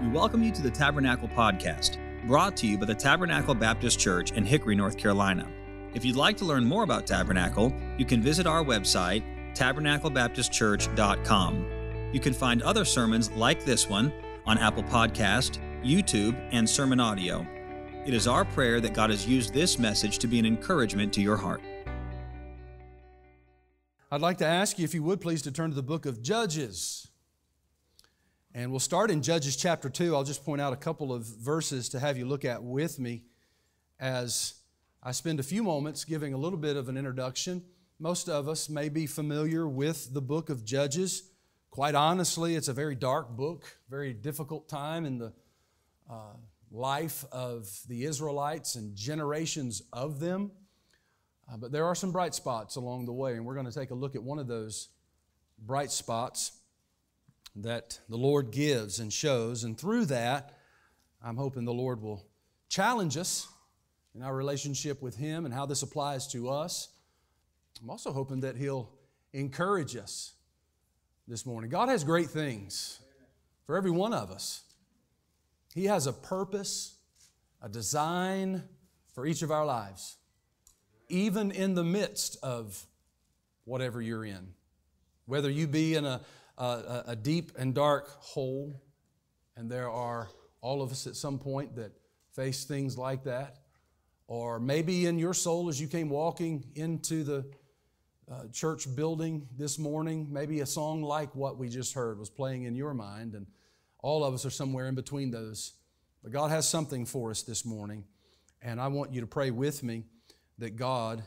We welcome you to the Tabernacle Podcast, brought to you by the Tabernacle Baptist Church in Hickory, North Carolina. If you'd like to learn more about Tabernacle, you can visit our website, tabernaclebaptistchurch.com. You can find other sermons like this one on Apple Podcast, YouTube, and Sermon Audio. It is our prayer that God has used this message to be an encouragement to your heart. I'd like to ask you, if you would please, to turn to the book of Judges. And we'll start in Judges chapter 2. I'll just point out a couple of verses to have you look at with me as I spend a few moments giving a little bit of an introduction. Most of us may be familiar with the book of Judges. Quite honestly, it's a very dark book, very difficult time in the uh, life of the Israelites and generations of them. Uh, but there are some bright spots along the way, and we're going to take a look at one of those bright spots that the Lord gives and shows. And through that, I'm hoping the Lord will challenge us in our relationship with Him and how this applies to us. I'm also hoping that He'll encourage us this morning. God has great things for every one of us. He has a purpose, a design for each of our lives, even in the midst of whatever you're in. Whether you be in a a, deep and dark hole, and there are all of us at some point that face things like that. Or maybe in your soul, as you came walking into the uh, church building this morning, maybe a song like what we just heard was playing in your mind, and all of us are somewhere in between those. But God has something for us this morning, and I want you to pray with me that God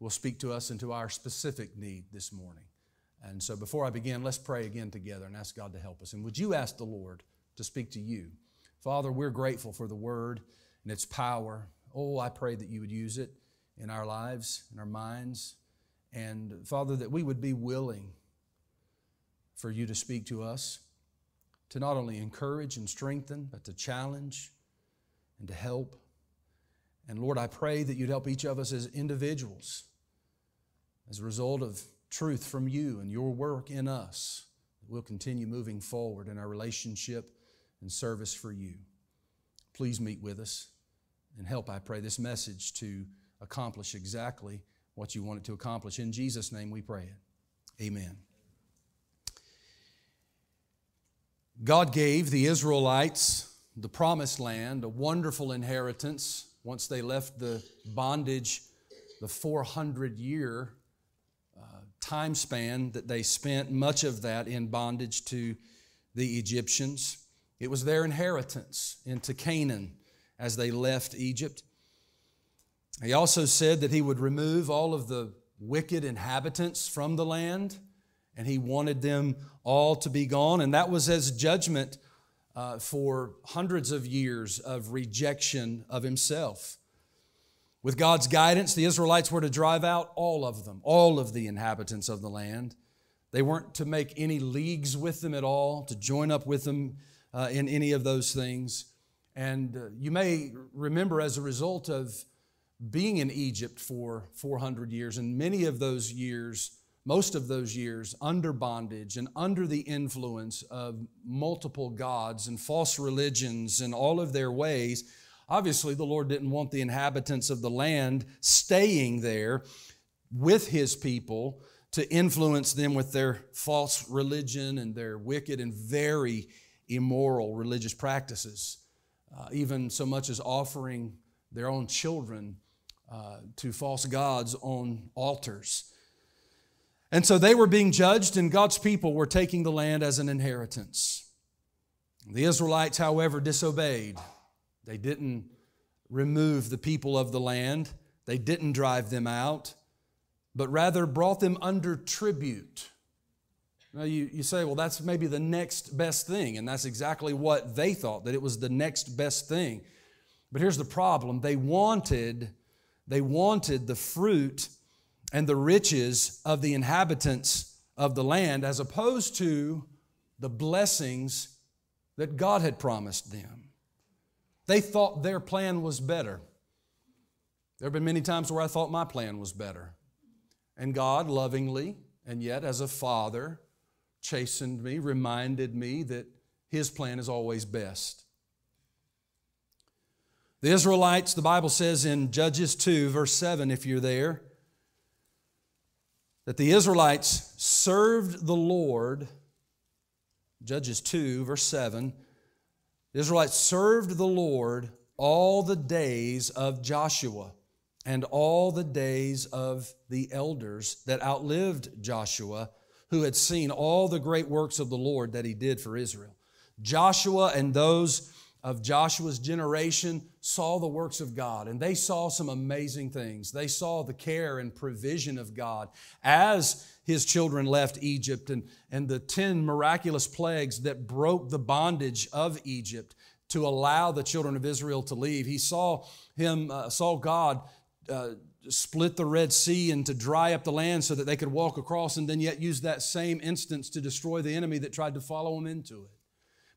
will speak to us into our specific need this morning. And so before I begin, let's pray again together and ask God to help us. And would you ask the Lord to speak to you? Father, we're grateful for the word and its power. Oh, I pray that you would use it in our lives, in our minds. And Father, that we would be willing for you to speak to us, to not only encourage and strengthen, but to challenge and to help. And Lord, I pray that you'd help each of us as individuals as a result of truth from you and your work in us, we'll continue moving forward in our relationship and service for you. Please meet with us and help, I pray, this message to accomplish exactly what you want it to accomplish. In Jesus' name we pray it. Amen. God gave the Israelites the promised land, a wonderful inheritance once they left the bondage, the 400 year time span that they spent, much of that in bondage to the Egyptians. It was their inheritance into Canaan as they left Egypt. He also said that he would remove all of the wicked inhabitants from the land, and he wanted them all to be gone. And that was as judgment uh, for hundreds of years of rejection of himself. With God's guidance, the Israelites were to drive out all of them, all of the inhabitants of the land. They weren't to make any leagues with them at all, to join up with them uh, in any of those things. And uh, you may remember as a result of being in Egypt for 400 years, and many of those years, most of those years, under bondage and under the influence of multiple gods and false religions and all of their ways, Obviously, the Lord didn't want the inhabitants of the land staying there with his people to influence them with their false religion and their wicked and very immoral religious practices, uh, even so much as offering their own children uh, to false gods on altars. And so they were being judged, and God's people were taking the land as an inheritance. The Israelites, however, disobeyed. They didn't remove the people of the land, they didn't drive them out, but rather brought them under tribute. Now, you, you say, well, that's maybe the next best thing, and that's exactly what they thought, that it was the next best thing. But here's the problem they wanted, they wanted the fruit and the riches of the inhabitants of the land as opposed to the blessings that God had promised them. They thought their plan was better. There have been many times where I thought my plan was better. And God lovingly, and yet as a father, chastened me, reminded me that His plan is always best. The Israelites, the Bible says in Judges 2, verse 7, if you're there, that the Israelites served the Lord. Judges 2, verse 7. The Israelites served the Lord all the days of Joshua and all the days of the elders that outlived Joshua, who had seen all the great works of the Lord that he did for Israel. Joshua and those of Joshua's generation saw the works of God and they saw some amazing things. They saw the care and provision of God as his children left Egypt and, and the 10 miraculous plagues that broke the bondage of Egypt to allow the children of Israel to leave. He saw him, uh, saw God uh, split the Red Sea and to dry up the land so that they could walk across and then yet use that same instance to destroy the enemy that tried to follow them into it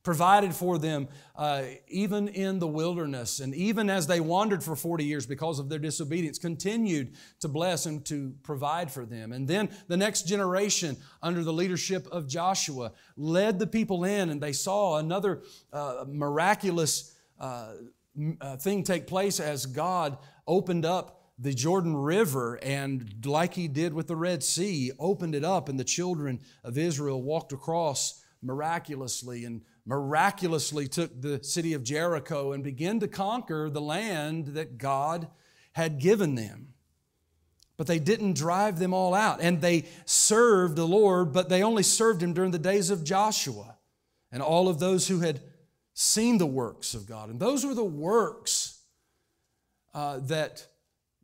provided for them uh, even in the wilderness. And even as they wandered for 40 years because of their disobedience continued to bless and to provide for them. And then the next generation under the leadership of joshua led the people in and they saw another uh, miraculous uh, uh thing take place as god opened up the Jordan River and, like he did with the Red Sea, opened it up, and the children of Israel walked across miraculously. And miraculously took the city of Jericho and began to conquer the land that God had given them. But they didn't drive them all out. And they served the Lord, but they only served him during the days of Joshua and all of those who had seen the works of God. And those were the works uh, that,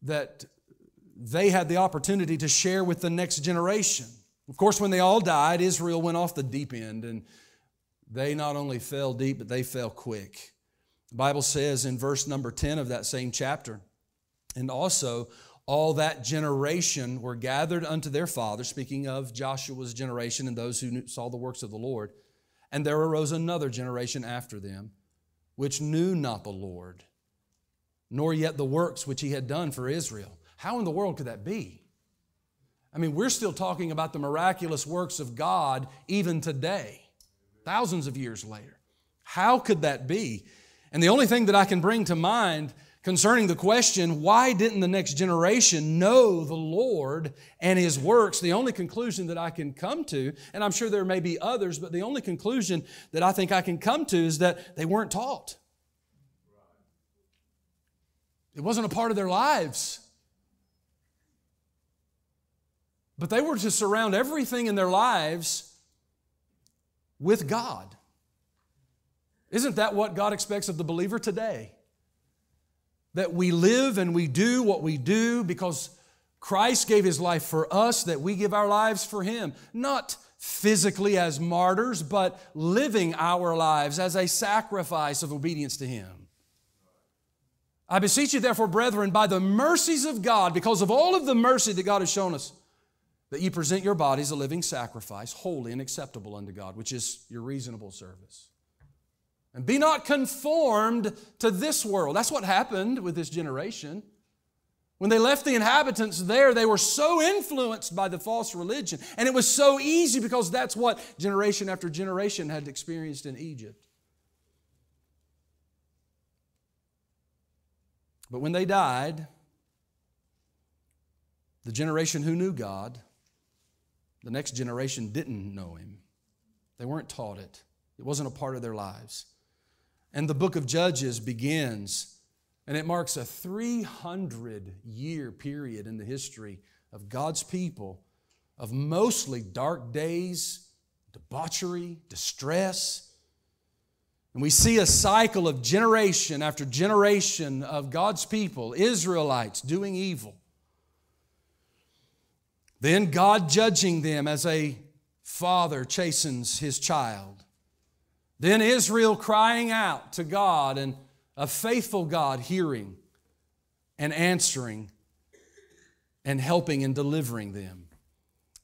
that they had the opportunity to share with the next generation. Of course, when they all died, Israel went off the deep end and they not only fell deep, but they fell quick. The Bible says in verse number 10 of that same chapter, and also all that generation were gathered unto their father, speaking of Joshua's generation and those who saw the works of the Lord. And there arose another generation after them, which knew not the Lord, nor yet the works which he had done for Israel. How in the world could that be? I mean, we're still talking about the miraculous works of God even today thousands of years later. How could that be? And the only thing that I can bring to mind concerning the question, why didn't the next generation know the Lord and His works? The only conclusion that I can come to, and I'm sure there may be others, but the only conclusion that I think I can come to is that they weren't taught. It wasn't a part of their lives. But they were to surround everything in their lives with God. Isn't that what God expects of the believer today? That we live and we do what we do because Christ gave his life for us, that we give our lives for him. Not physically as martyrs, but living our lives as a sacrifice of obedience to him. I beseech you, therefore, brethren, by the mercies of God, because of all of the mercy that God has shown us, that you present your bodies a living sacrifice, holy and acceptable unto God, which is your reasonable service. And be not conformed to this world. That's what happened with this generation. When they left the inhabitants there, they were so influenced by the false religion. And it was so easy because that's what generation after generation had experienced in Egypt. But when they died, the generation who knew God, the next generation didn't know him, they weren't taught it, it wasn't a part of their lives. And the book of Judges begins, and it marks a 300 year period in the history of God's people of mostly dark days, debauchery, distress. And we see a cycle of generation after generation of God's people, Israelites, doing evil. Then God judging them as a father chastens his child. Then Israel crying out to God and a faithful God hearing and answering and helping and delivering them.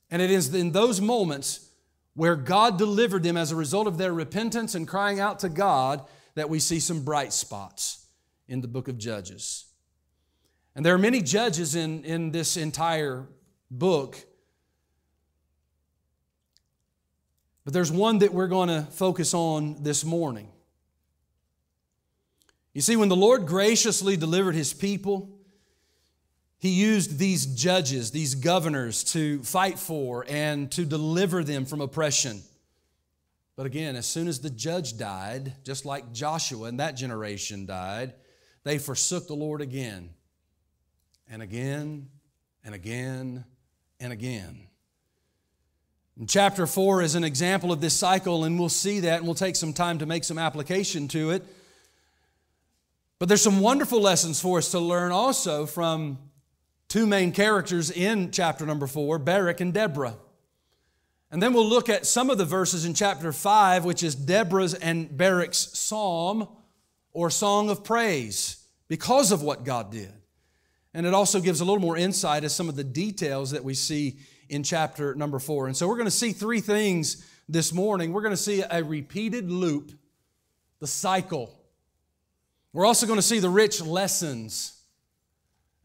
And it is in those moments where God delivered them as a result of their repentance and crying out to God that we see some bright spots in the book of Judges. And there are many judges in, in this entire book. But there's one that we're going to focus on this morning. You see, when the Lord graciously delivered his people, he used these judges, these governors, to fight for and to deliver them from oppression. But again, as soon as the judge died, just like Joshua and that generation died, they forsook the Lord again and again and again and again. And chapter 4 is an example of this cycle, and we'll see that, and we'll take some time to make some application to it. But there's some wonderful lessons for us to learn also from two main characters in chapter number 4 Barak and Deborah. And then we'll look at some of the verses in chapter 5, which is Deborah's and Barak's psalm or song of praise because of what God did. And it also gives a little more insight as some of the details that we see in chapter number 4. And so we're going to see three things this morning. We're going to see a repeated loop, the cycle. We're also going to see the rich lessons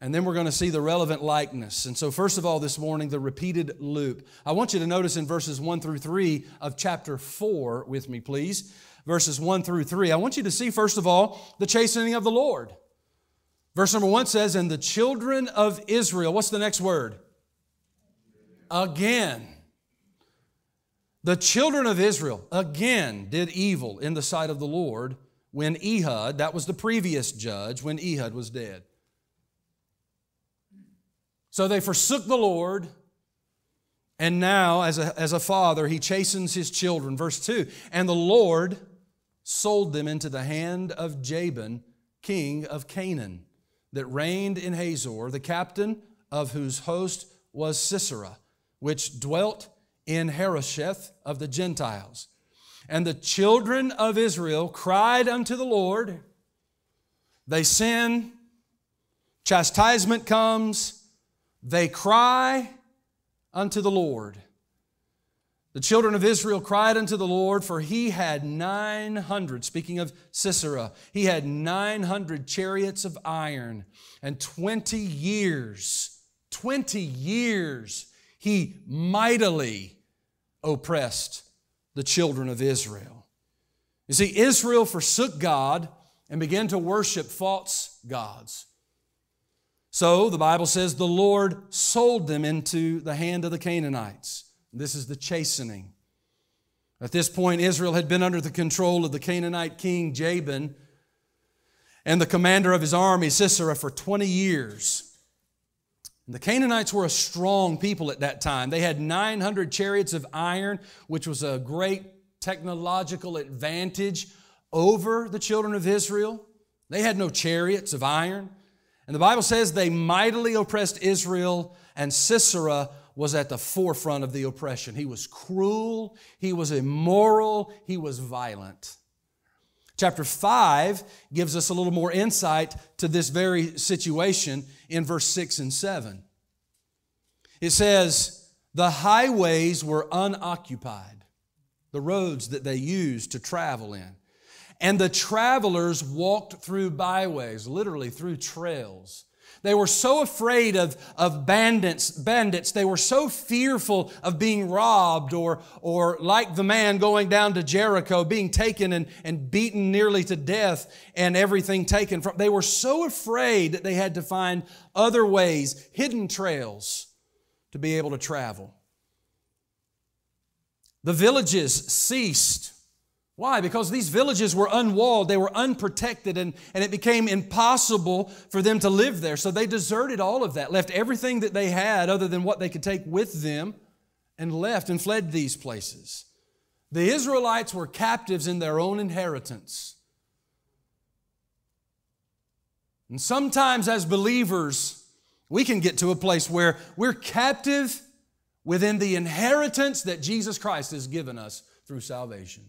and then we're going to see the relevant likeness. And so, first of all, this morning, the repeated loop. I want you to notice in verses 1 through 3 of chapter 4 with me, please. Verses 1 through 3. I want you to see, first of all, the chastening of the Lord. Verse number 1 says, And the children of Israel, what's the next word? Again. The children of Israel again did evil in the sight of the Lord when Ehud, that was the previous judge, when Ehud was dead. So they forsook the Lord, and now, as a, as a father, he chastens his children. Verse 2 And the Lord sold them into the hand of Jabin, king of Canaan, that reigned in Hazor, the captain of whose host was Sisera, which dwelt in Harosheth of the Gentiles. And the children of Israel cried unto the Lord. They sin, chastisement comes, they cry unto the Lord. The children of Israel cried unto the Lord, for he had 900, speaking of Sisera, he had 900 chariots of iron, and 20 years, 20 years, he mightily oppressed the children of Israel. You see, Israel forsook God and began to worship false gods. So the Bible says the Lord sold them into the hand of the Canaanites. This is the chastening. At this point, Israel had been under the control of the Canaanite king Jabin and the commander of his army, Sisera, for 20 years. The Canaanites were a strong people at that time. They had 900 chariots of iron, which was a great technological advantage over the children of Israel. They had no chariots of iron. And the Bible says they mightily oppressed Israel, and Sisera was at the forefront of the oppression. He was cruel, he was immoral, he was violent. Chapter 5 gives us a little more insight to this very situation in verse 6 and 7. It says, The highways were unoccupied, the roads that they used to travel in. And the travelers walked through byways, literally through trails. They were so afraid of, of bandits, bandits. They were so fearful of being robbed or, or like the man going down to Jericho, being taken and, and beaten nearly to death and everything taken from. They were so afraid that they had to find other ways, hidden trails to be able to travel. The villages ceased why? Because these villages were unwalled, they were unprotected, and, and it became impossible for them to live there. So they deserted all of that, left everything that they had other than what they could take with them, and left and fled these places. The Israelites were captives in their own inheritance. And sometimes, as believers, we can get to a place where we're captive within the inheritance that Jesus Christ has given us through salvation.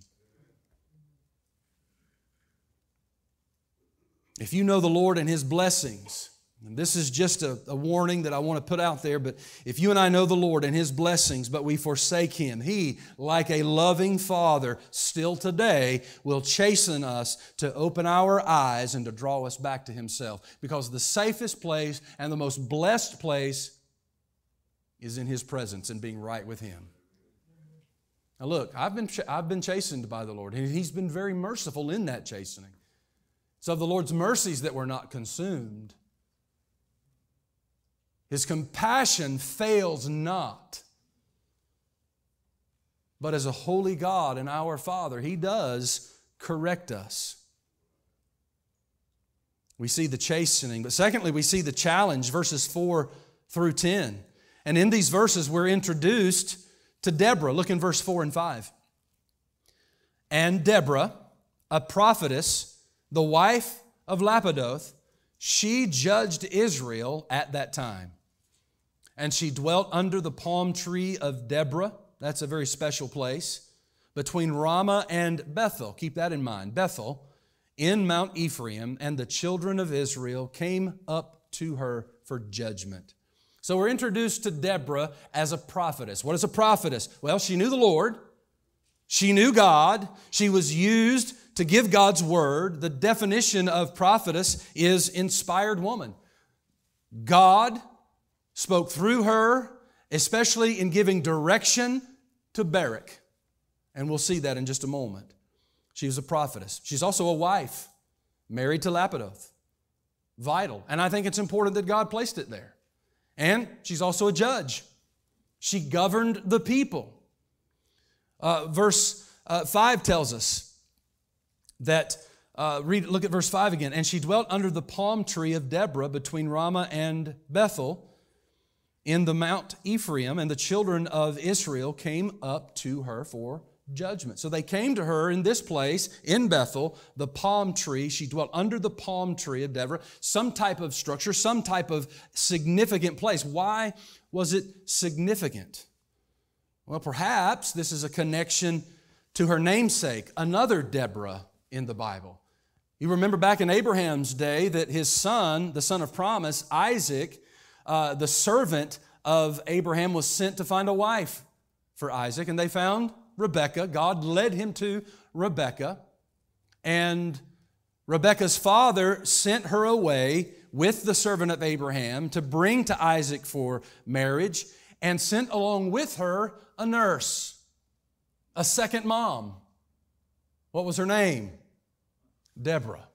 If you know the Lord and His blessings, and this is just a, a, warning that I want to put out there, but if you and I know the Lord and His blessings, but we forsake Him, He, like a loving Father, still today will chasten us to open our eyes and to draw us back to Himself. Because the safest place and the most blessed place is in His presence and being right with Him. Now, look, I've been, I've been chastened by the Lord, and He's been very merciful in that chastening. It's of the Lord's mercies that we're not consumed. His compassion fails not. But as a holy God and our Father, He does correct us. We see the chastening, but secondly, we see the challenge, verses 4 through 10. And in these verses, we're introduced to Deborah. Look in verse 4 and 5. And Deborah, a prophetess, the wife of Lapidoth, she judged Israel at that time. And she dwelt under the palm tree of Deborah. That's a very special place. Between Ramah and Bethel. Keep that in mind. Bethel in Mount Ephraim, and the children of Israel came up to her for judgment. So we're introduced to Deborah as a prophetess. What is a prophetess? Well, she knew the Lord. She knew God. She was used to give God's word. The definition of prophetess is inspired woman. God spoke through her, especially in giving direction to Barak. And we'll see that in just a moment. She was a prophetess. She's also a wife, married to Lapidoth. Vital. And I think it's important that God placed it there. And she's also a judge. She governed the people. Uh, verse uh, 5 tells us that, uh, read, look at verse 5 again. And she dwelt under the palm tree of Deborah between Ramah and Bethel in the Mount Ephraim, and the children of Israel came up to her for judgment. So they came to her in this place in Bethel, the palm tree. She dwelt under the palm tree of Deborah, some type of structure, some type of significant place. Why was it significant? Well, perhaps this is a connection to her namesake, another Deborah in the Bible. You remember back in Abraham's day that his son, the son of promise, Isaac, uh, the servant of Abraham, was sent to find a wife for Isaac, and they found Rebecca. God led him to Rebecca. And Rebecca's father sent her away with the servant of Abraham to bring to Isaac for marriage and sent along with her a nurse, a second mom. What was her name? Deborah.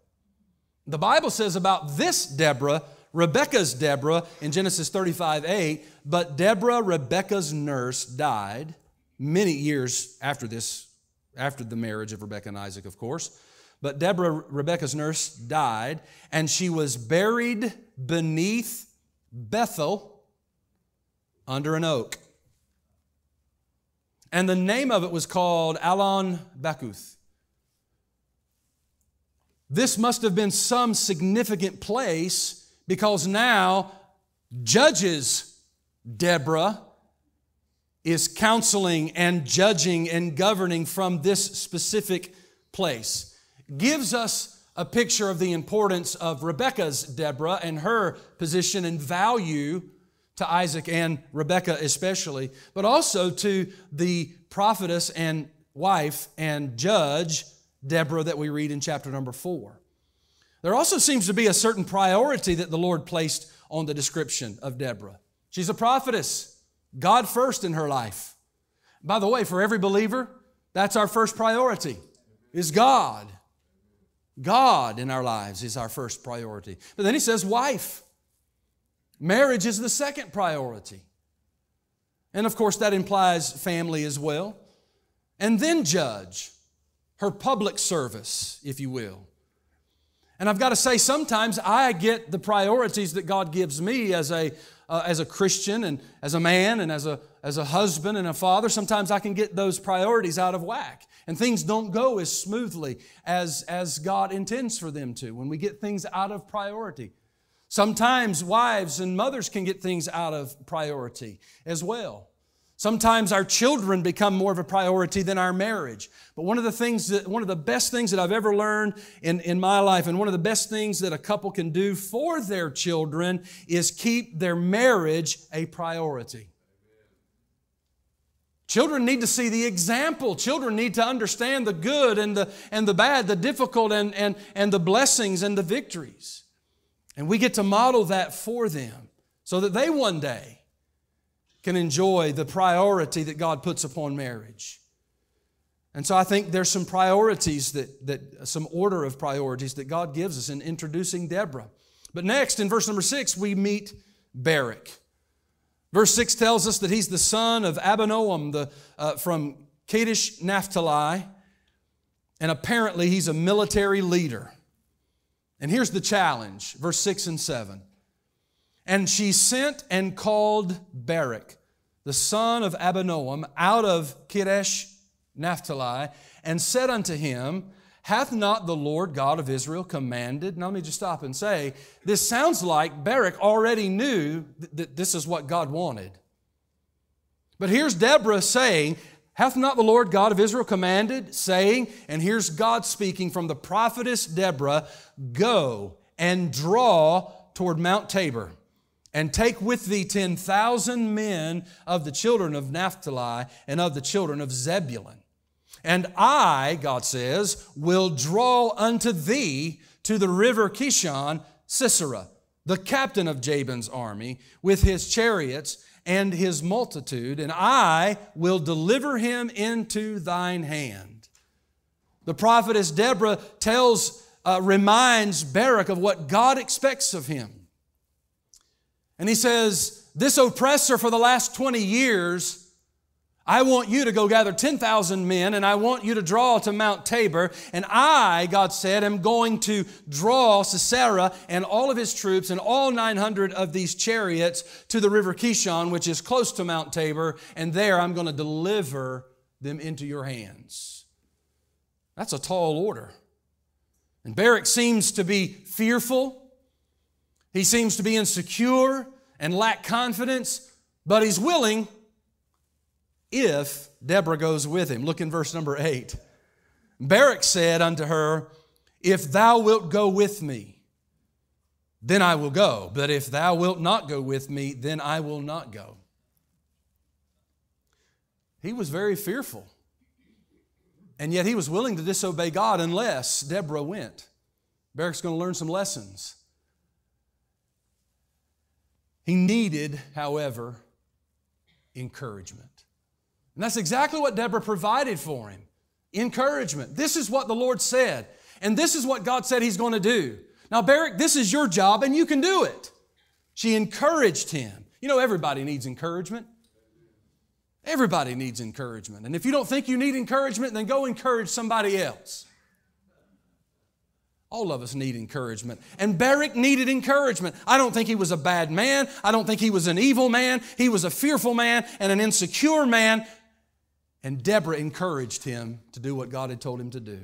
The Bible says about this Deborah, Rebecca's Deborah, in Genesis 35 8, but Deborah, Rebecca's nurse, died many years after this, after the marriage of Rebecca and Isaac, of course. But Deborah, Rebecca's nurse, died, and she was buried beneath Bethel under an oak. And the name of it was called Allon Bachuth. This must have been some significant place because now Judges Deborah is counseling and judging and governing from this specific place. Gives us a picture of the importance of Rebecca's Deborah and her position and value to Isaac and Rebecca especially, but also to the prophetess and wife and judge Deborah that we read in chapter number four. There also seems to be a certain priority that the Lord placed on the description of Deborah. She's a prophetess. God first in her life. By the way, for every believer, that's our first priority, is God. God in our lives is our first priority. But then he says, wife. Marriage is the second priority. And of course, that implies family as well. And then judge, her public service, if you will. And I've got to say, sometimes I get the priorities that God gives me as a uh, as a Christian and as a man and as a, as a husband and a father, sometimes I can get those priorities out of whack. And things don't go as smoothly as, as God intends for them to when we get things out of priority. Sometimes wives and mothers can get things out of priority as well. Sometimes our children become more of a priority than our marriage. But one of the things that, one of the best things that I've ever learned in, in my life, and one of the best things that a couple can do for their children is keep their marriage a priority. Children need to see the example. Children need to understand the good and the, and the bad, the difficult and, and, and the blessings and the victories. And we get to model that for them so that they one day can enjoy the priority that God puts upon marriage. And so I think there's some priorities that, that some order of priorities that God gives us in introducing Deborah. But next, in verse number six, we meet Barak. Verse 6 tells us that he's the son of Abinoam the, uh, from Kadesh Naphtali, and apparently he's a military leader. And here's the challenge verse 6 and 7. And she sent and called Barak, the son of Abinoam, out of Kadesh Naphtali, and said unto him, Hath not the Lord God of Israel commanded? Now let me just stop and say, this sounds like Barak already knew that this is what God wanted. But here's Deborah saying, Hath not the Lord God of Israel commanded, saying, and here's God speaking from the prophetess Deborah, Go and draw toward Mount Tabor, and take with thee 10,000 men of the children of Naphtali and of the children of Zebulun. And I, God says, will draw unto thee to the river Kishon Sisera, the captain of Jabin's army, with his chariots and his multitude, and I will deliver him into thine hand. The prophetess Deborah tells, uh, reminds Barak of what God expects of him. And he says, This oppressor for the last 20 years I want you to go gather 10,000 men and I want you to draw to Mount Tabor. And I, God said, am going to draw Sisera and all of his troops and all 900 of these chariots to the river Kishon, which is close to Mount Tabor. And there I'm going to deliver them into your hands. That's a tall order. And Barak seems to be fearful. He seems to be insecure and lack confidence, but he's willing if Deborah goes with him. Look in verse number eight. Barak said unto her, If thou wilt go with me, then I will go. But if thou wilt not go with me, then I will not go. He was very fearful. And yet he was willing to disobey God unless Deborah went. Barak's going to learn some lessons. He needed, however, encouragement. And that's exactly what Deborah provided for him encouragement. This is what the Lord said, and this is what God said He's going to do. Now, Barak, this is your job, and you can do it. She encouraged him. You know, everybody needs encouragement. Everybody needs encouragement. And if you don't think you need encouragement, then go encourage somebody else. All of us need encouragement. And Barak needed encouragement. I don't think he was a bad man. I don't think he was an evil man. He was a fearful man and an insecure man and Deborah encouraged him to do what God had told him to do.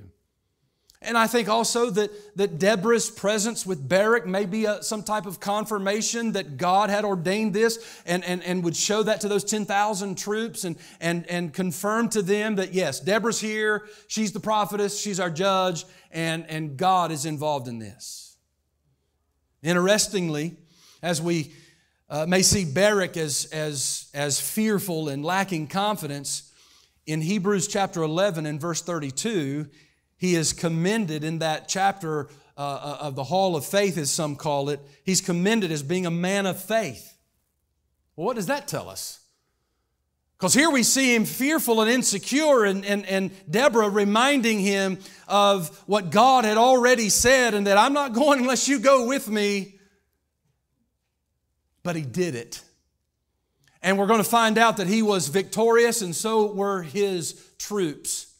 And I think also that, that Deborah's presence with Barak may be a, some type of confirmation that God had ordained this and, and, and would show that to those 10,000 troops and, and, and confirm to them that, yes, Deborah's here, she's the prophetess, she's our judge, and, and God is involved in this. Interestingly, as we uh, may see Barak as, as, as fearful and lacking confidence, in Hebrews chapter 11 and verse 32, he is commended in that chapter uh, uh, of the hall of faith, as some call it. He's commended as being a man of faith. Well, what does that tell us? Because here we see him fearful and insecure, and, and, and Deborah reminding him of what God had already said, and that I'm not going unless you go with me. But he did it. And we're going to find out that he was victorious, and so were his troops.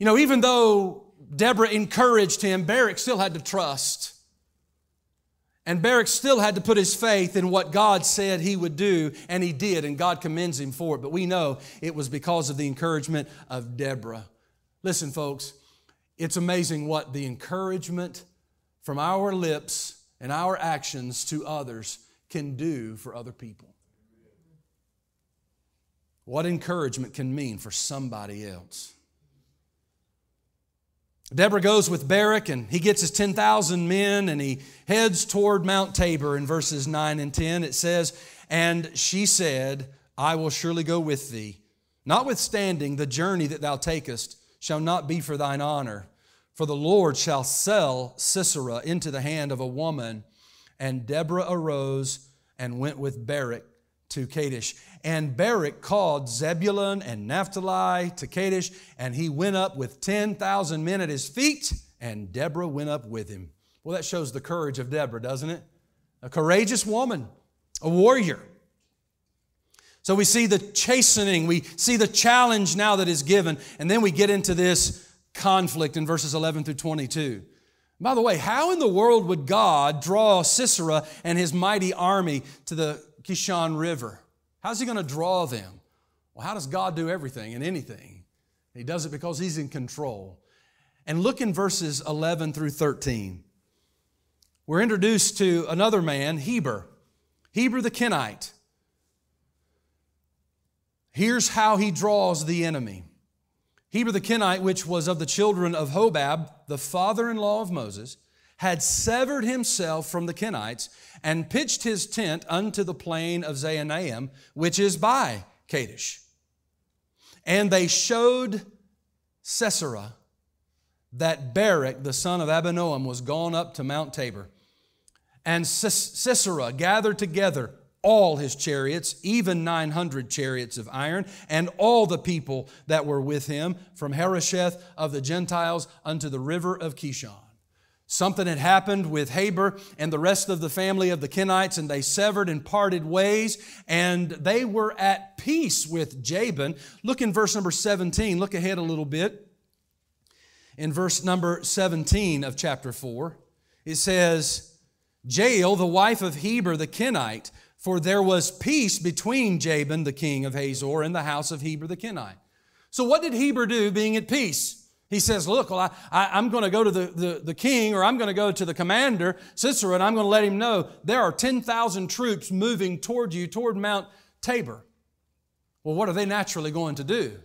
You know, even though Deborah encouraged him, Barak still had to trust. And Barak still had to put his faith in what God said he would do, and he did, and God commends him for it. But we know it was because of the encouragement of Deborah. Listen, folks, it's amazing what the encouragement from our lips and our actions to others can do for other people what encouragement can mean for somebody else. Deborah goes with Barak and he gets his 10,000 men and he heads toward Mount Tabor in verses 9 and 10. It says, And she said, I will surely go with thee. Notwithstanding, the journey that thou takest shall not be for thine honor, for the Lord shall sell Sisera into the hand of a woman. And Deborah arose and went with Barak to Kadesh. And Barak called Zebulun and Naphtali to Kadesh, and he went up with 10,000 men at his feet, and Deborah went up with him. Well, that shows the courage of Deborah, doesn't it? A courageous woman, a warrior. So we see the chastening, we see the challenge now that is given, and then we get into this conflict in verses 11 through 22. By the way, how in the world would God draw Sisera and his mighty army to the Kishon River? How's he going to draw them? Well, how does God do everything and anything? He does it because he's in control. And look in verses 11 through 13. We're introduced to another man, Heber, Heber the Kenite. Here's how he draws the enemy. Heber the Kenite, which was of the children of Hobab, the father in law of Moses, had severed himself from the Kenites and pitched his tent unto the plain of Zaanaim, which is by Kadesh. And they showed Sisera that Barak, the son of Abinoam, was gone up to Mount Tabor. And Sisera gathered together all his chariots, even 900 chariots of iron, and all the people that were with him from Harosheth of the Gentiles unto the river of Kishon. Something had happened with Heber and the rest of the family of the Kenites, and they severed and parted ways, and they were at peace with Jabin. Look in verse number 17. Look ahead a little bit. In verse number 17 of chapter 4, it says, Jael, the wife of Heber the Kenite, for there was peace between Jabin, the king of Hazor, and the house of Heber the Kenite. So, what did Heber do being at peace? He says, Look, well, I, am going to go to the, the, the king or I'm going to go to the commander, Sisera, and I'm going to let him know there are 10,000 troops moving toward you, toward Mount Tabor. Well, what are they naturally going to do?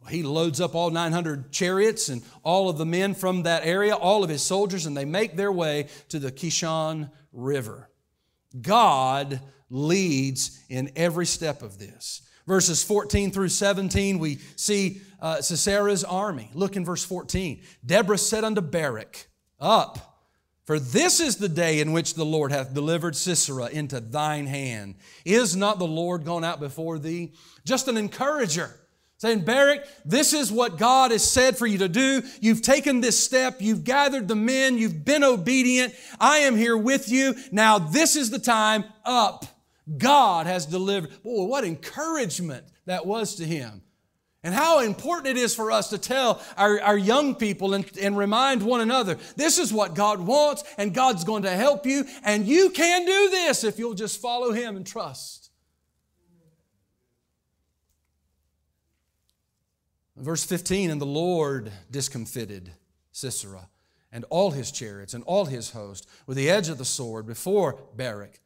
Well, he loads up all 900 chariots and all of the men from that area, all of his soldiers, and they make their way to the Kishon River. God leads in every step of this. Verses 14 through 17, we see uh, Sisera's army. Look in verse 14. Deborah said unto Barak, Up, for this is the day in which the Lord hath delivered Sisera into thine hand. Is not the Lord gone out before thee? Just an encourager. Saying, Barak, this is what God has said for you to do. You've taken this step. You've gathered the men. You've been obedient. I am here with you. Now this is the time up. God has delivered. Boy, what encouragement that was to him. And how important it is for us to tell our, our young people and, and remind one another this is what God wants, and God's going to help you, and you can do this if you'll just follow Him and trust. Verse 15 And the Lord discomfited Sisera and all his chariots and all his host with the edge of the sword before Barak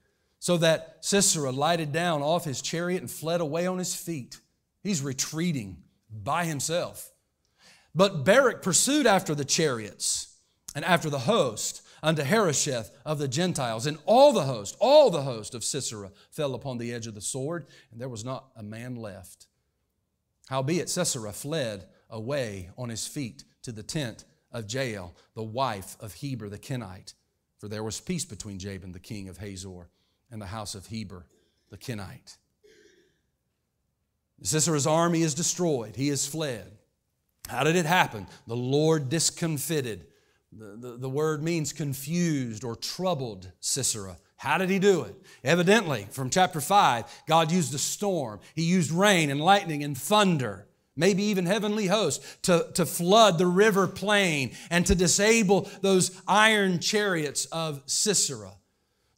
so that Sisera lighted down off his chariot and fled away on his feet. He's retreating by himself. But Barak pursued after the chariots and after the host unto Harosheth of the Gentiles. And all the host, all the host of Sisera fell upon the edge of the sword, and there was not a man left. Howbeit Sisera fled away on his feet to the tent of Jael, the wife of Heber the Kenite, for there was peace between Jabin the king of Hazor and the house of Heber the Kenite. Sisera's army is destroyed. He has fled. How did it happen? The Lord discomfited. The, the, the, word means confused or troubled Sisera. How did he do it? Evidently, from chapter 5, God used a storm. He used rain and lightning and thunder, maybe even heavenly hosts, to, to flood the river plain and to disable those iron chariots of Sisera.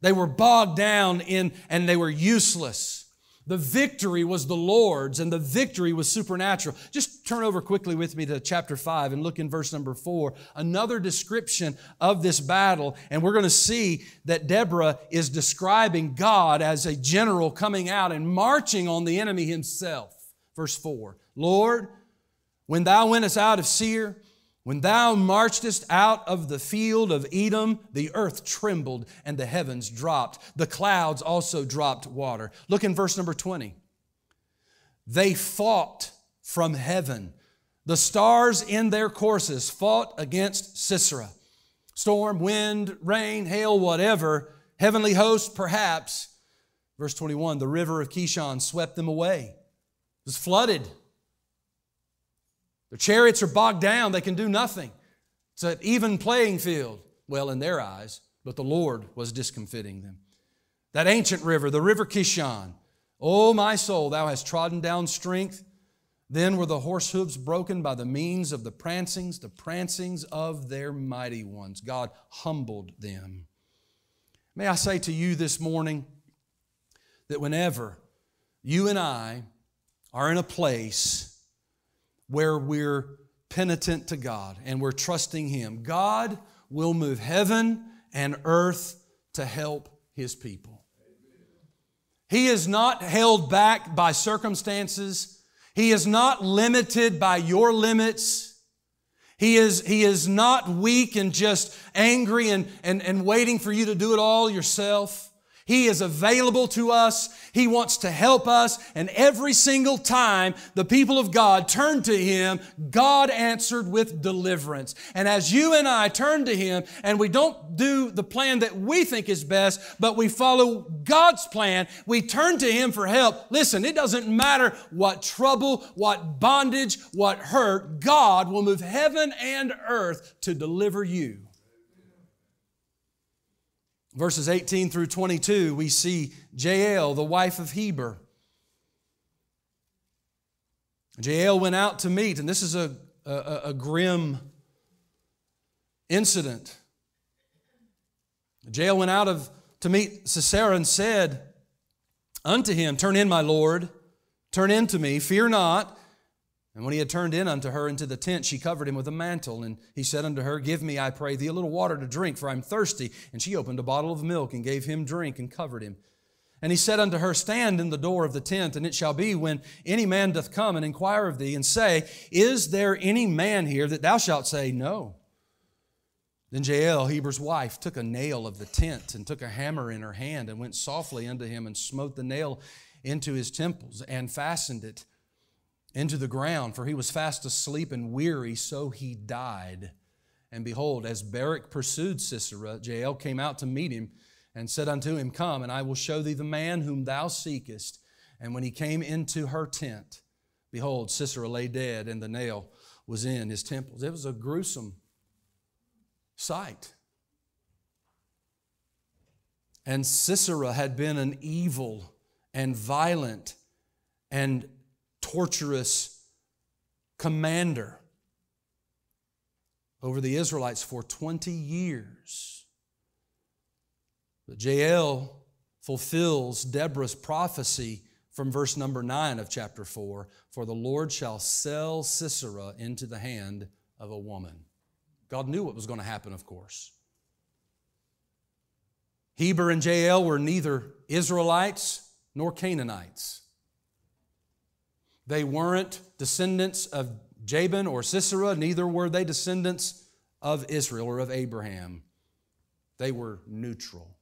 They were bogged down in and they were useless. The victory was the Lord's and the victory was supernatural. Just turn over quickly with me to chapter 5 and look in verse number 4. Another description of this battle. And we're going to see that Deborah is describing God as a general coming out and marching on the enemy himself. Verse 4 Lord, when thou wentest out of Seir, when thou marchedest out of the field of Edom, the earth trembled and the heavens dropped. The clouds also dropped water. Look in verse number 20. They fought from heaven. The stars in their courses fought against Sisera. Storm, wind, rain, hail, whatever, heavenly host perhaps, Verse 21 the river of Kishon swept them away, it was flooded. Their chariots are bogged down, they can do nothing. It's an even playing field, well, in their eyes, but the Lord was discomfiting them. That ancient river, the river Kishon, oh, my soul, thou hast trodden down strength. Then were the horse hooves broken by the means of the prancings, the prancings of their mighty ones. God humbled them. May I say to you this morning that whenever you and I are in a place where we're penitent to God and we're trusting Him, God will move heaven and earth to help His people. He is not held back by circumstances. He is not limited by your limits. He is, he is not weak and just angry and, and, and waiting for you to do it all yourself. He is available to us. He wants to help us. And every single time the people of God turned to Him, God answered with deliverance. And as you and I turn to Him and we don't do the plan that we think is best, but we follow God's plan, we turn to Him for help. Listen, it doesn't matter what trouble, what bondage, what hurt, God will move heaven and earth to deliver you. Verses 18 through 22, we see Jael, the wife of Heber. Jael went out to meet, and this is a, a, a grim incident. Jael went out of, to meet Sisera and said unto him, Turn in, my Lord, turn in to me, fear not. And when he had turned in unto her into the tent, she covered him with a mantle. And he said unto her, Give me, I pray thee, a little water to drink, for I'm thirsty. And she opened a bottle of milk and gave him drink and covered him. And he said unto her, Stand in the door of the tent, and it shall be when any man doth come and inquire of thee, and say, Is there any man here that thou shalt say, No? Then Jael, Heber's wife, took a nail of the tent and took a hammer in her hand and went softly unto him and smote the nail into his temples and fastened it into the ground, for he was fast asleep and weary, so he died. And behold, as Barak pursued Sisera, Jael came out to meet him and said unto him, Come, and I will show thee the man whom thou seekest. And when he came into her tent, behold, Sisera lay dead, and the nail was in his temples. It was a gruesome sight. And Sisera had been an evil and violent and torturous commander over the Israelites for 20 years. But Jael fulfills Deborah's prophecy from verse number 9 of chapter 4 For the Lord shall sell Sisera into the hand of a woman. God knew what was going to happen, of course. Heber and Jael were neither Israelites nor Canaanites. They weren't descendants of Jabin or Sisera, neither were they descendants of Israel or of Abraham. They were neutral.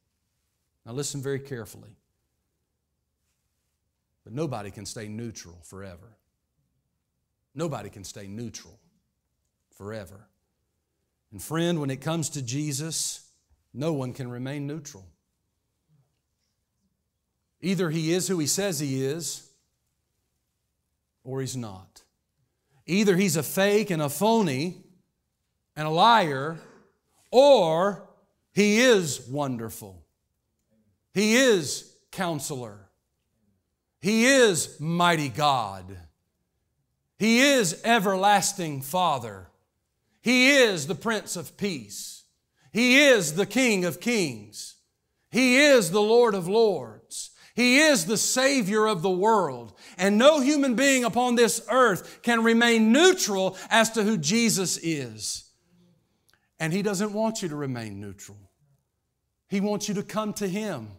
Now, listen very carefully. But nobody can stay neutral forever. Nobody can stay neutral forever. And, friend, when it comes to Jesus, no one can remain neutral. Either he is who he says he is, or he's not. Either he's a fake and a phony and a liar, or he is wonderful. He is counselor. He is mighty God. He is everlasting Father. He is the Prince of Peace. He is the King of Kings. He is the Lord of Lords. He is the Savior of the world. And no human being upon this earth can remain neutral as to who Jesus is. And He doesn't want you to remain neutral, He wants you to come to Him.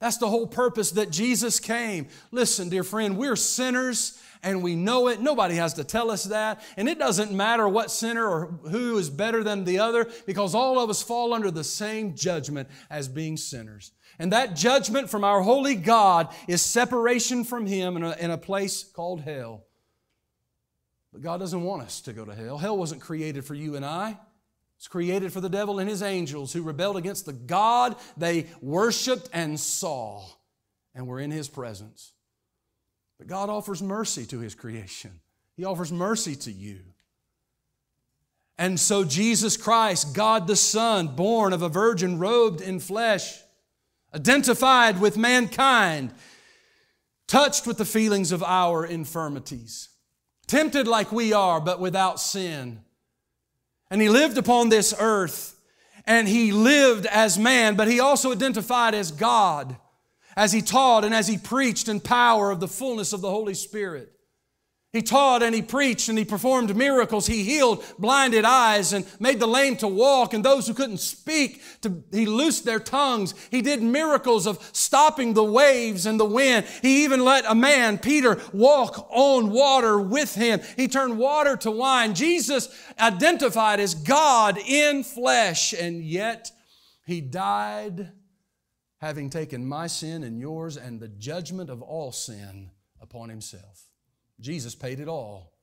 That's the whole purpose that Jesus came. Listen, dear friend, we're sinners and we know it. Nobody has to tell us that. And it doesn't matter what sinner or who is better than the other because all of us fall under the same judgment as being sinners. And that judgment from our holy God is separation from Him in a, in a place called hell. But God doesn't want us to go to hell. Hell wasn't created for you and I. It's created for the devil and his angels who rebelled against the God they worshiped and saw. and we're in His presence. But God offers mercy to His creation, He offers mercy to you. And so, Jesus Christ, God the Son, born of a virgin, robed in flesh, identified with mankind, touched with the feelings of our infirmities, tempted like we are, but without sin. And He lived upon this earth, and He lived as man, but He also identified as God as He taught and as He preached in power of the fullness of the Holy Spirit. He taught and he preached and he performed miracles. He healed blinded eyes and made the lame to walk and those who couldn't speak, to, he loosed their tongues. He did miracles of stopping the waves and the wind. He even let a man, Peter, walk on water with him. He turned water to wine. Jesus identified as God in flesh and yet he died having taken my sin and yours and the judgment of all sin upon himself. Jesus paid it all.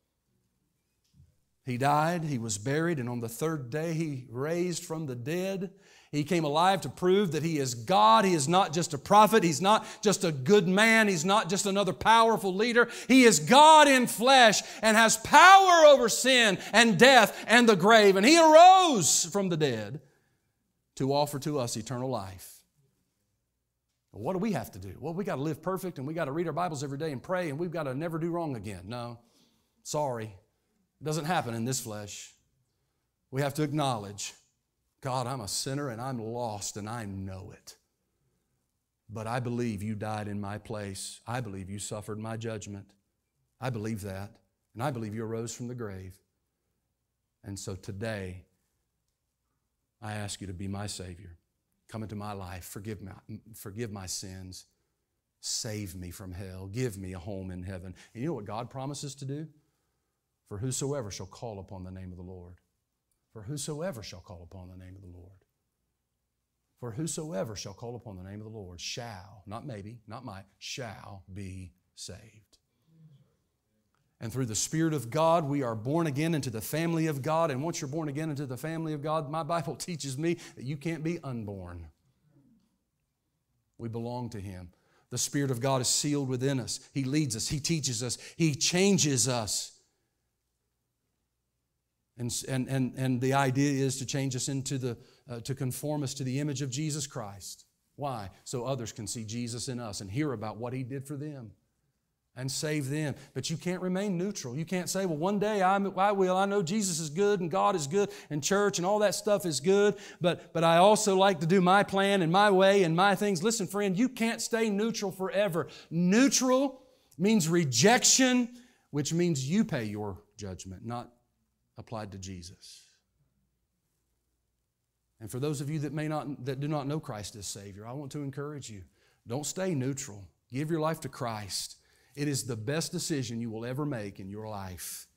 He died, he was buried, and on the third day he raised from the dead. He came alive to prove that he is God. He is not just a prophet. He's not just a good man. He's not just another powerful leader. He is God in flesh and has power over sin and death and the grave. And he arose from the dead to offer to us eternal life. What do we have to do? Well, we got to live perfect and we got to read our Bibles every day and pray and we've got to never do wrong again. No, sorry. It doesn't happen in this flesh. We have to acknowledge God, I'm a sinner and I'm lost and I know it. But I believe you died in my place. I believe you suffered my judgment. I believe that. And I believe you arose from the grave. And so today, I ask you to be my Savior. Come into my life, forgive my, forgive my sins, save me from hell, give me a home in heaven. And you know what God promises to do? For whosoever shall call upon the name of the Lord. For whosoever shall call upon the name of the Lord. For whosoever shall call upon the name of the Lord shall, not maybe, not might, shall be saved. And through the Spirit of God, we are born again into the family of God. And once you're born again into the family of God, my Bible teaches me that you can't be unborn. We belong to Him. The Spirit of God is sealed within us. He leads us, He teaches us, He changes us. And, and, and, and the idea is to change us into the, uh, to conform us to the image of Jesus Christ. Why? So others can see Jesus in us and hear about what He did for them and save them. But you can't remain neutral. You can't say, well, one day I'm, I will. I know Jesus is good and God is good and church and all that stuff is good, but, but I also like to do my plan and my way and my things. Listen, friend, you can't stay neutral forever. Neutral means rejection, which means you pay your judgment, not applied to Jesus. And for those of you that may not that do not know Christ as Savior, I want to encourage you. Don't stay neutral. Give your life to Christ. It is the best decision you will ever make in your life.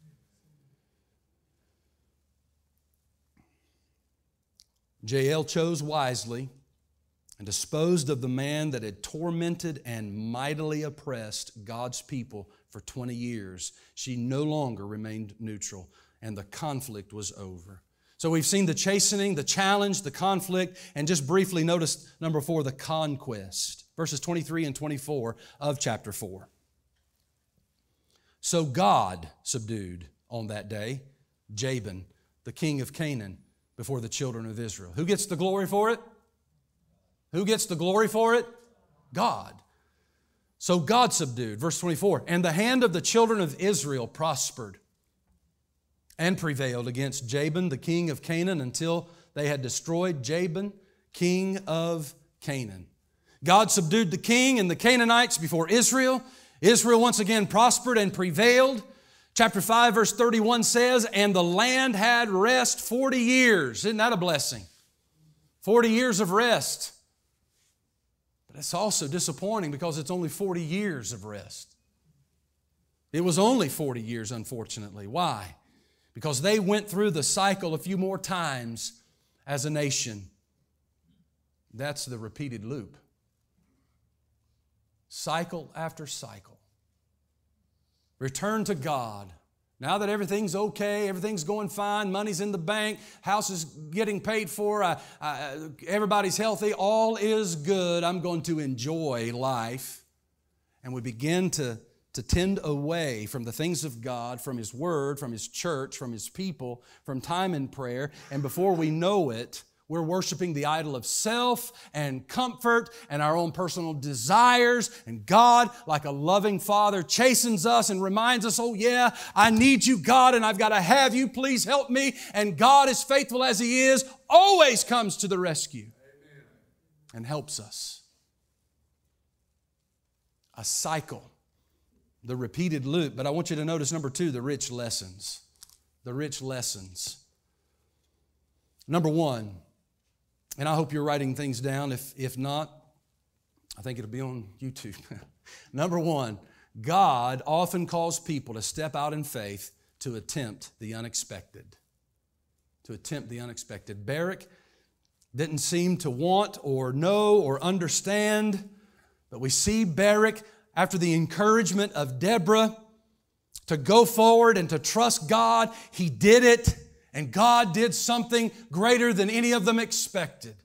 Jael chose wisely and disposed of the man that had tormented and mightily oppressed God's people for 20 years. She no longer remained neutral, and the conflict was over. So we've seen the chastening, the challenge, the conflict, and just briefly notice number four, the conquest. Verses 23 and 24 of chapter 4. So God subdued on that day Jabin, the king of Canaan, before the children of Israel. Who gets the glory for it? Who gets the glory for it? God. So God subdued. Verse 24. And the hand of the children of Israel prospered and prevailed against Jabin, the king of Canaan, until they had destroyed Jabin, king of Canaan. God subdued the king and the Canaanites before Israel. Israel once again prospered and prevailed. Chapter 5, verse 31 says, And the land had rest 40 years. Isn't that a blessing? 40 years of rest. But it's also disappointing because it's only 40 years of rest. It was only 40 years, unfortunately. Why? Because they went through the cycle a few more times as a nation. That's the repeated loop cycle after cycle. Return to God. Now that everything's okay, everything's going fine, money's in the bank, house is getting paid for, everybody's healthy, all is good, I'm going to enjoy life. and we begin to, to tend away from the things of God, from His Word, from His church, from His people, from time in prayer, and before we know it, we're worshiping the idol of self and comfort and our own personal desires. And God, like a loving father, chastens us and reminds us, oh, yeah, I need you, God, and I've got to have you. Please help me. And God, as faithful as He is, always comes to the rescue Amen. and helps us. A cycle, the repeated loop. But I want you to notice number two, the rich lessons. The rich lessons. Number one, and I hope you're writing things down. If, if not, I think it'll be on YouTube. Number one, God often calls people to step out in faith to attempt the unexpected. To attempt the unexpected. Barak didn't seem to want or know or understand, but we see Barak, after the encouragement of Deborah, to go forward and to trust God. He did it. And God did something greater than any of them expected.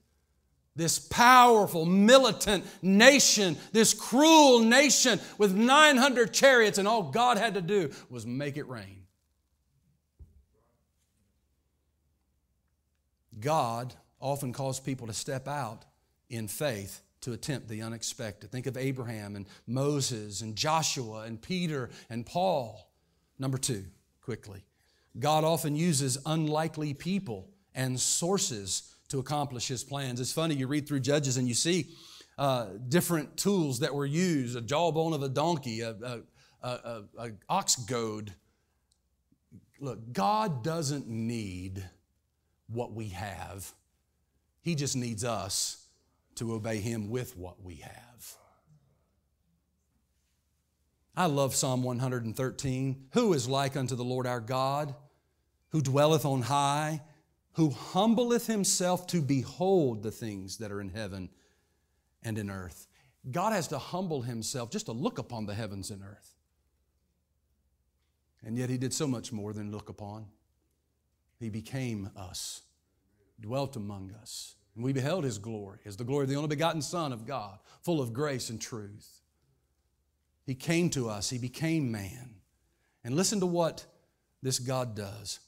This powerful, militant nation, this cruel nation with 900 chariots, and all God had to do was make it rain. God often calls people to step out in faith to attempt the unexpected. Think of Abraham and Moses and Joshua and Peter and Paul. Number two, quickly. God often uses unlikely people and sources to accomplish his plans. It's funny, you read through Judges and you see uh, different tools that were used a jawbone of a donkey, a, a, a, a ox goad. Look, God doesn't need what we have, He just needs us to obey Him with what we have. I love Psalm 113. Who is like unto the Lord our God, who dwelleth on high, who humbleth himself to behold the things that are in heaven and in earth? God has to humble himself just to look upon the heavens and earth. And yet he did so much more than look upon. He became us, dwelt among us, and we beheld his glory as the glory of the only begotten Son of God, full of grace and truth. He came to us, He became man. And listen to what this God does.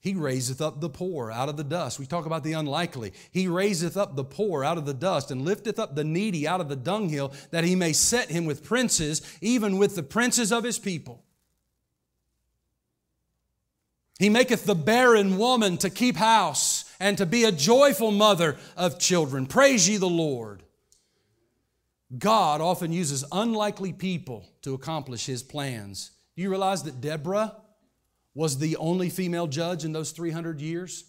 He raiseth up the poor out of the dust. We talk about the unlikely. He raiseth up the poor out of the dust and lifteth up the needy out of the dunghill that he may set him with princes, even with the princes of his people. He maketh the barren woman to keep house and to be a joyful mother of children. Praise ye the Lord. God often uses unlikely people to accomplish his plans. Do you realize that Deborah was the only female judge in those 300 years?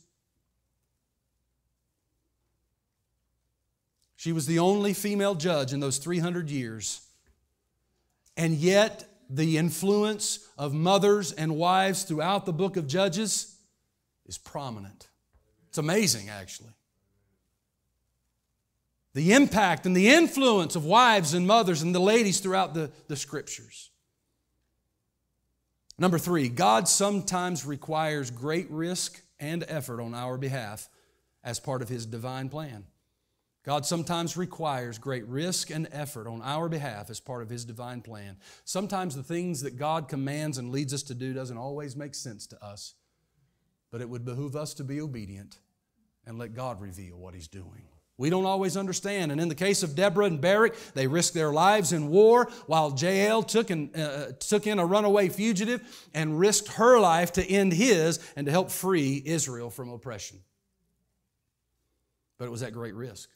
She was the only female judge in those 300 years. And yet, the influence of mothers and wives throughout the book of Judges is prominent. It's amazing, actually the impact and the influence of wives and mothers and the ladies throughout the, the scriptures. Number three, God sometimes requires great risk and effort on our behalf as part of His divine plan. God sometimes requires great risk and effort on our behalf as part of His divine plan. Sometimes the things that God commands and leads us to do doesn't always make sense to us, but it would behoove us to be obedient and let God reveal what He's doing. We don't always understand. And in the case of Deborah and Barak, they risked their lives in war while Jael took, in, uh, took in a runaway fugitive and risked her life to end his and to help free Israel from oppression. But it was at great risk.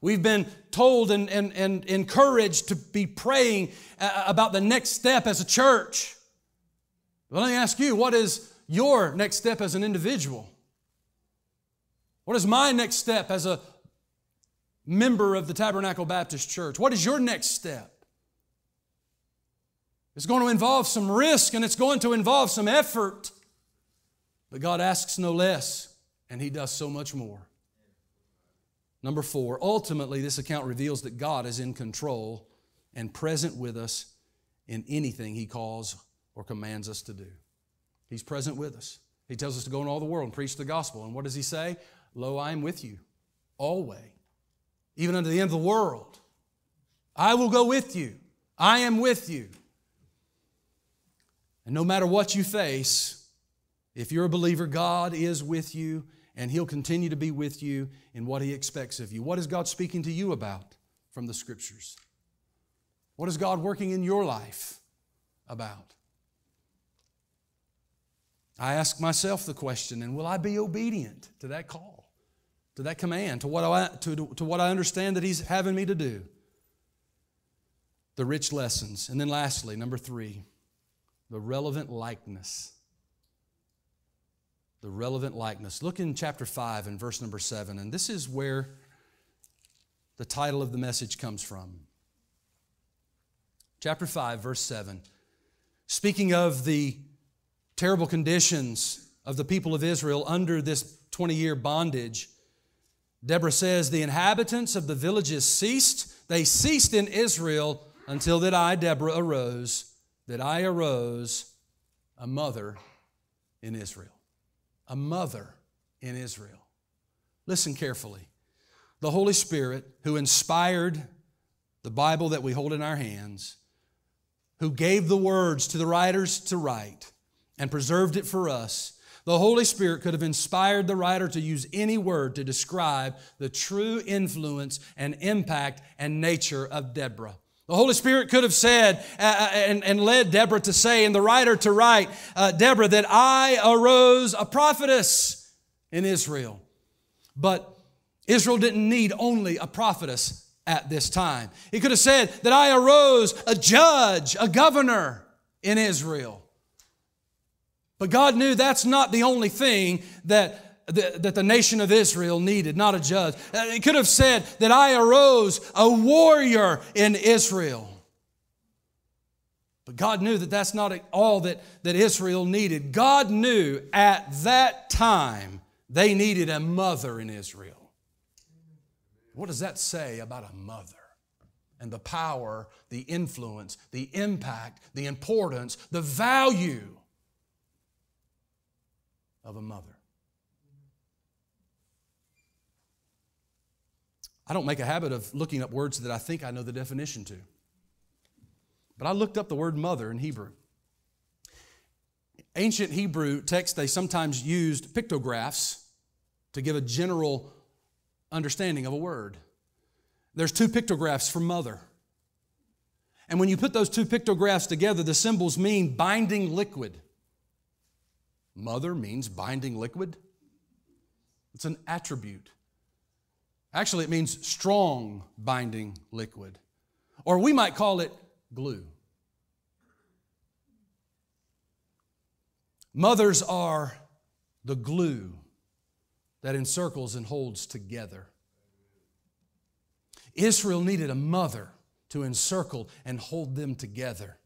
We've been told and, and, and encouraged to be praying uh, about the next step as a church. Well, let me ask you, what is your next step as an individual? What is my next step as a member of the Tabernacle Baptist Church? What is your next step? It's going to involve some risk and it's going to involve some effort. But God asks no less, and He does so much more. Number four, ultimately, this account reveals that God is in control and present with us in anything He calls or commands us to do. He's present with us. He tells us to go in all the world and preach the gospel. And what does He say? Lo, I am with you always even unto the end of the world. I will go with you. I am with you. And no matter what you face, if you're a believer, God is with you and He'll continue to be with you in what He expects of you. What is God speaking to you about from the Scriptures? What is God working in your life about? I ask myself the question, and will I be obedient to that call, to that command, to what I, to, to what I understand that He's having me to do? The rich lessons. And then lastly, number three, the relevant likeness. The relevant likeness. Look in chapter 5 and verse number 7, and this is where the title of the message comes from. Chapter 5, verse 7. Speaking of the terrible conditions of the people of Israel under this 20 year bondage, Deborah says, The inhabitants of the villages ceased. They ceased in Israel until that I, Deborah, arose, that I arose a mother in Israel. A mother in Israel. Listen carefully. The Holy Spirit, who inspired the Bible that we hold in our hands, who gave the words to the writers to write, and preserved it for us, the Holy Spirit could have inspired the writer to use any word to describe the true influence and impact and nature of Deborah. The Holy Spirit could have said uh, uh, and, and, led Deborah to say, and the writer to write, uh, Deborah, that I arose a prophetess in Israel. But Israel didn't need only a prophetess at this time. He could have said that I arose a judge, a governor in Israel. But God knew that's not the only thing that, that, the nation of Israel needed, not a judge. Uh, he could have said that I arose a warrior in Israel. But God knew that that's not all that, that Israel needed. God knew at that time they needed a mother in Israel. What does that say about a mother? And the power, the influence, the impact, the importance, the value of a mother. I don't make a habit of looking up words that I think I know the definition to. But I looked up the word mother in Hebrew. Ancient Hebrew text, they sometimes used pictographs to give a general understanding of a word. There's two pictographs for mother. And when you put those two pictographs together, the symbols mean binding liquid. Mother means binding liquid, it's an attribute. Actually, it means strong binding liquid. Or we might call it glue. Mothers are the glue that encircles and holds together. Israel needed a mother to encircle and hold them together.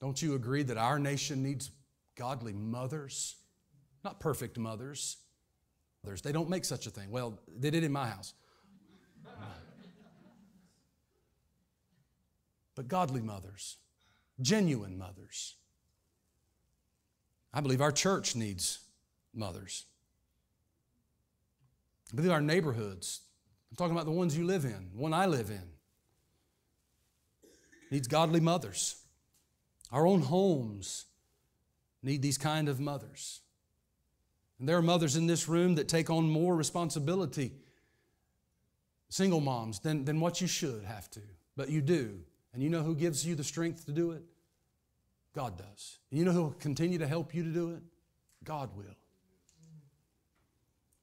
Don't you agree that our nation needs godly mothers, not perfect mothers. Mothers, They don't make such a thing. Well, they did in my house. but godly mothers, genuine mothers. I believe our church needs mothers. I believe our neighborhoods, I'm talking about the ones you live in, one I live in, needs godly mothers. Our own homes need these kind of mothers. And there are mothers in this room that take on more responsibility, single moms, than, than what you should have to. But you do. And you know who gives you the strength to do it? God does. And you know who will continue to help you to do it? God will.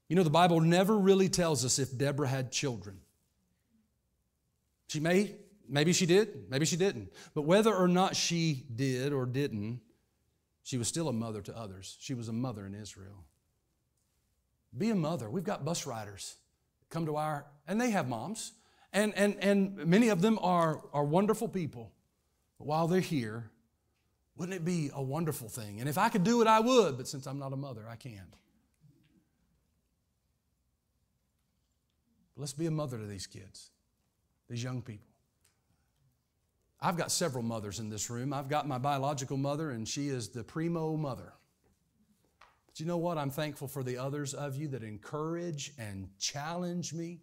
You know, the Bible never really tells us if Deborah had children. She may, maybe she did, maybe she didn't. But whether or not she did or didn't, she was still a mother to others. She was a mother in Israel. Be a mother. We've got bus riders come to our, and they have moms. And, and, and many of them are, are wonderful people. But while they're here, wouldn't it be a wonderful thing? And if I could do it, I would, but since I'm not a mother, I can't. let's be a mother to these kids, these young people. I've got several mothers in this room. I've got my biological mother, and she is the primo mother. But you know what? I'm thankful for the others of you that encourage and challenge me.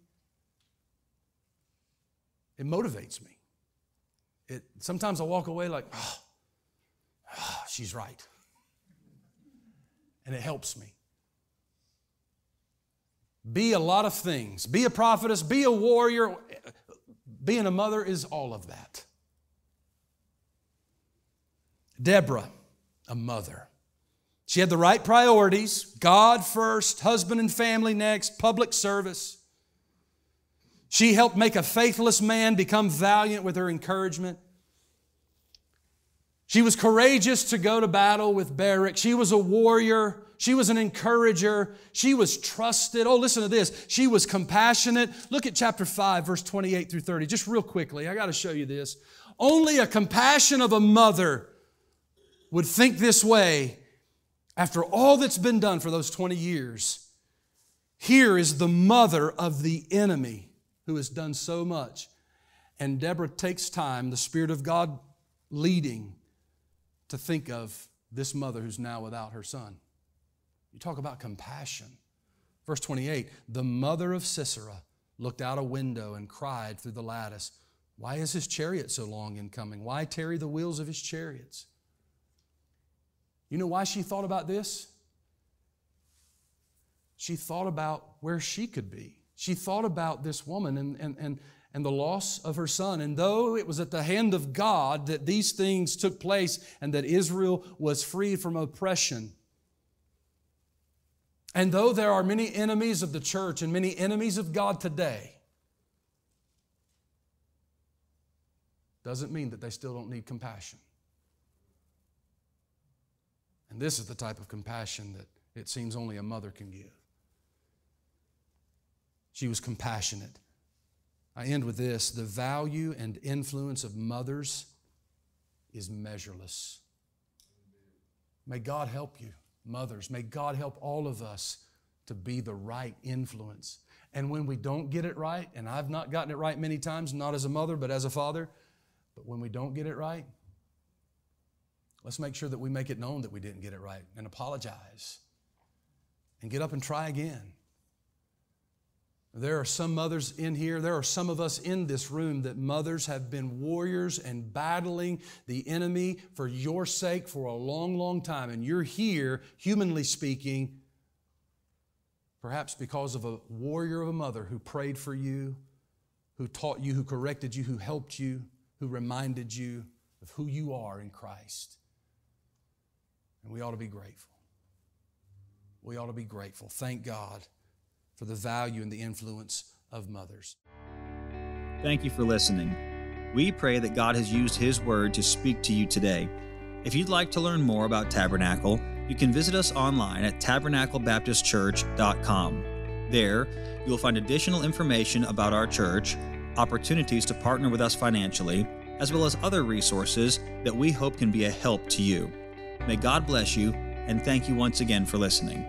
It motivates me. it, sometimes I walk away like, oh, oh, she's right. And it helps me. Be a lot of things. Be a prophetess, be a warrior. Being a mother is all of that. Deborah, a mother. She had the right priorities God first, husband and family next, public service. She helped make a faithless man become valiant with her encouragement. She was courageous to go to battle with Barak. She was a warrior. She was an encourager. She was trusted. Oh, listen to this. She was compassionate. Look at chapter 5, verse 28 through 30. Just real quickly, I got to show you this. Only a compassion of a mother would think this way after all that's been done for those 20 years. Here is the mother of the enemy who has done so much. And Deborah takes time, the Spirit of God leading, to think of this mother who's now without her son. You talk about compassion. Verse 28 The mother of Sisera looked out a window and cried through the lattice, Why is his chariot so long in coming? Why tarry the wheels of his chariots? You know why she thought about this? She thought about where she could be. She thought about this woman and, and, and, and the loss of her son. And though it was at the hand of God that these things took place and that Israel was freed from oppression, and though there are many enemies of the church and many enemies of God today, doesn't mean that they still don't need compassion. And this is the type of compassion that it seems only a mother can give. She was compassionate. I end with this the value and influence of mothers is measureless. May God help you, mothers. May God help all of us to be the right influence. And when we don't get it right, and I've not gotten it right many times, not as a mother, but as a father, but when we don't get it right, let's make sure that we make it known that we didn't get it right and apologize and get up and try again. There are some mothers in here, there are some of us in this room that mothers have been warriors and battling the enemy for your sake for a long, long time. And you're here, humanly speaking, perhaps because of a warrior of a mother who prayed for you, who taught you, who corrected you, who helped you, who reminded you of who you are in Christ. And we ought to be grateful. We ought to be grateful. Thank God for the value and the influence of mothers. Thank you for listening. We pray that God has used His Word to speak to you today. If you'd like to learn more about Tabernacle, you can visit us online at tabernaclebaptistchurch.com. There, you'll find additional information about our church, opportunities to partner with us financially, as well as other resources that we hope can be a help to you. May God bless you, and thank you once again for listening.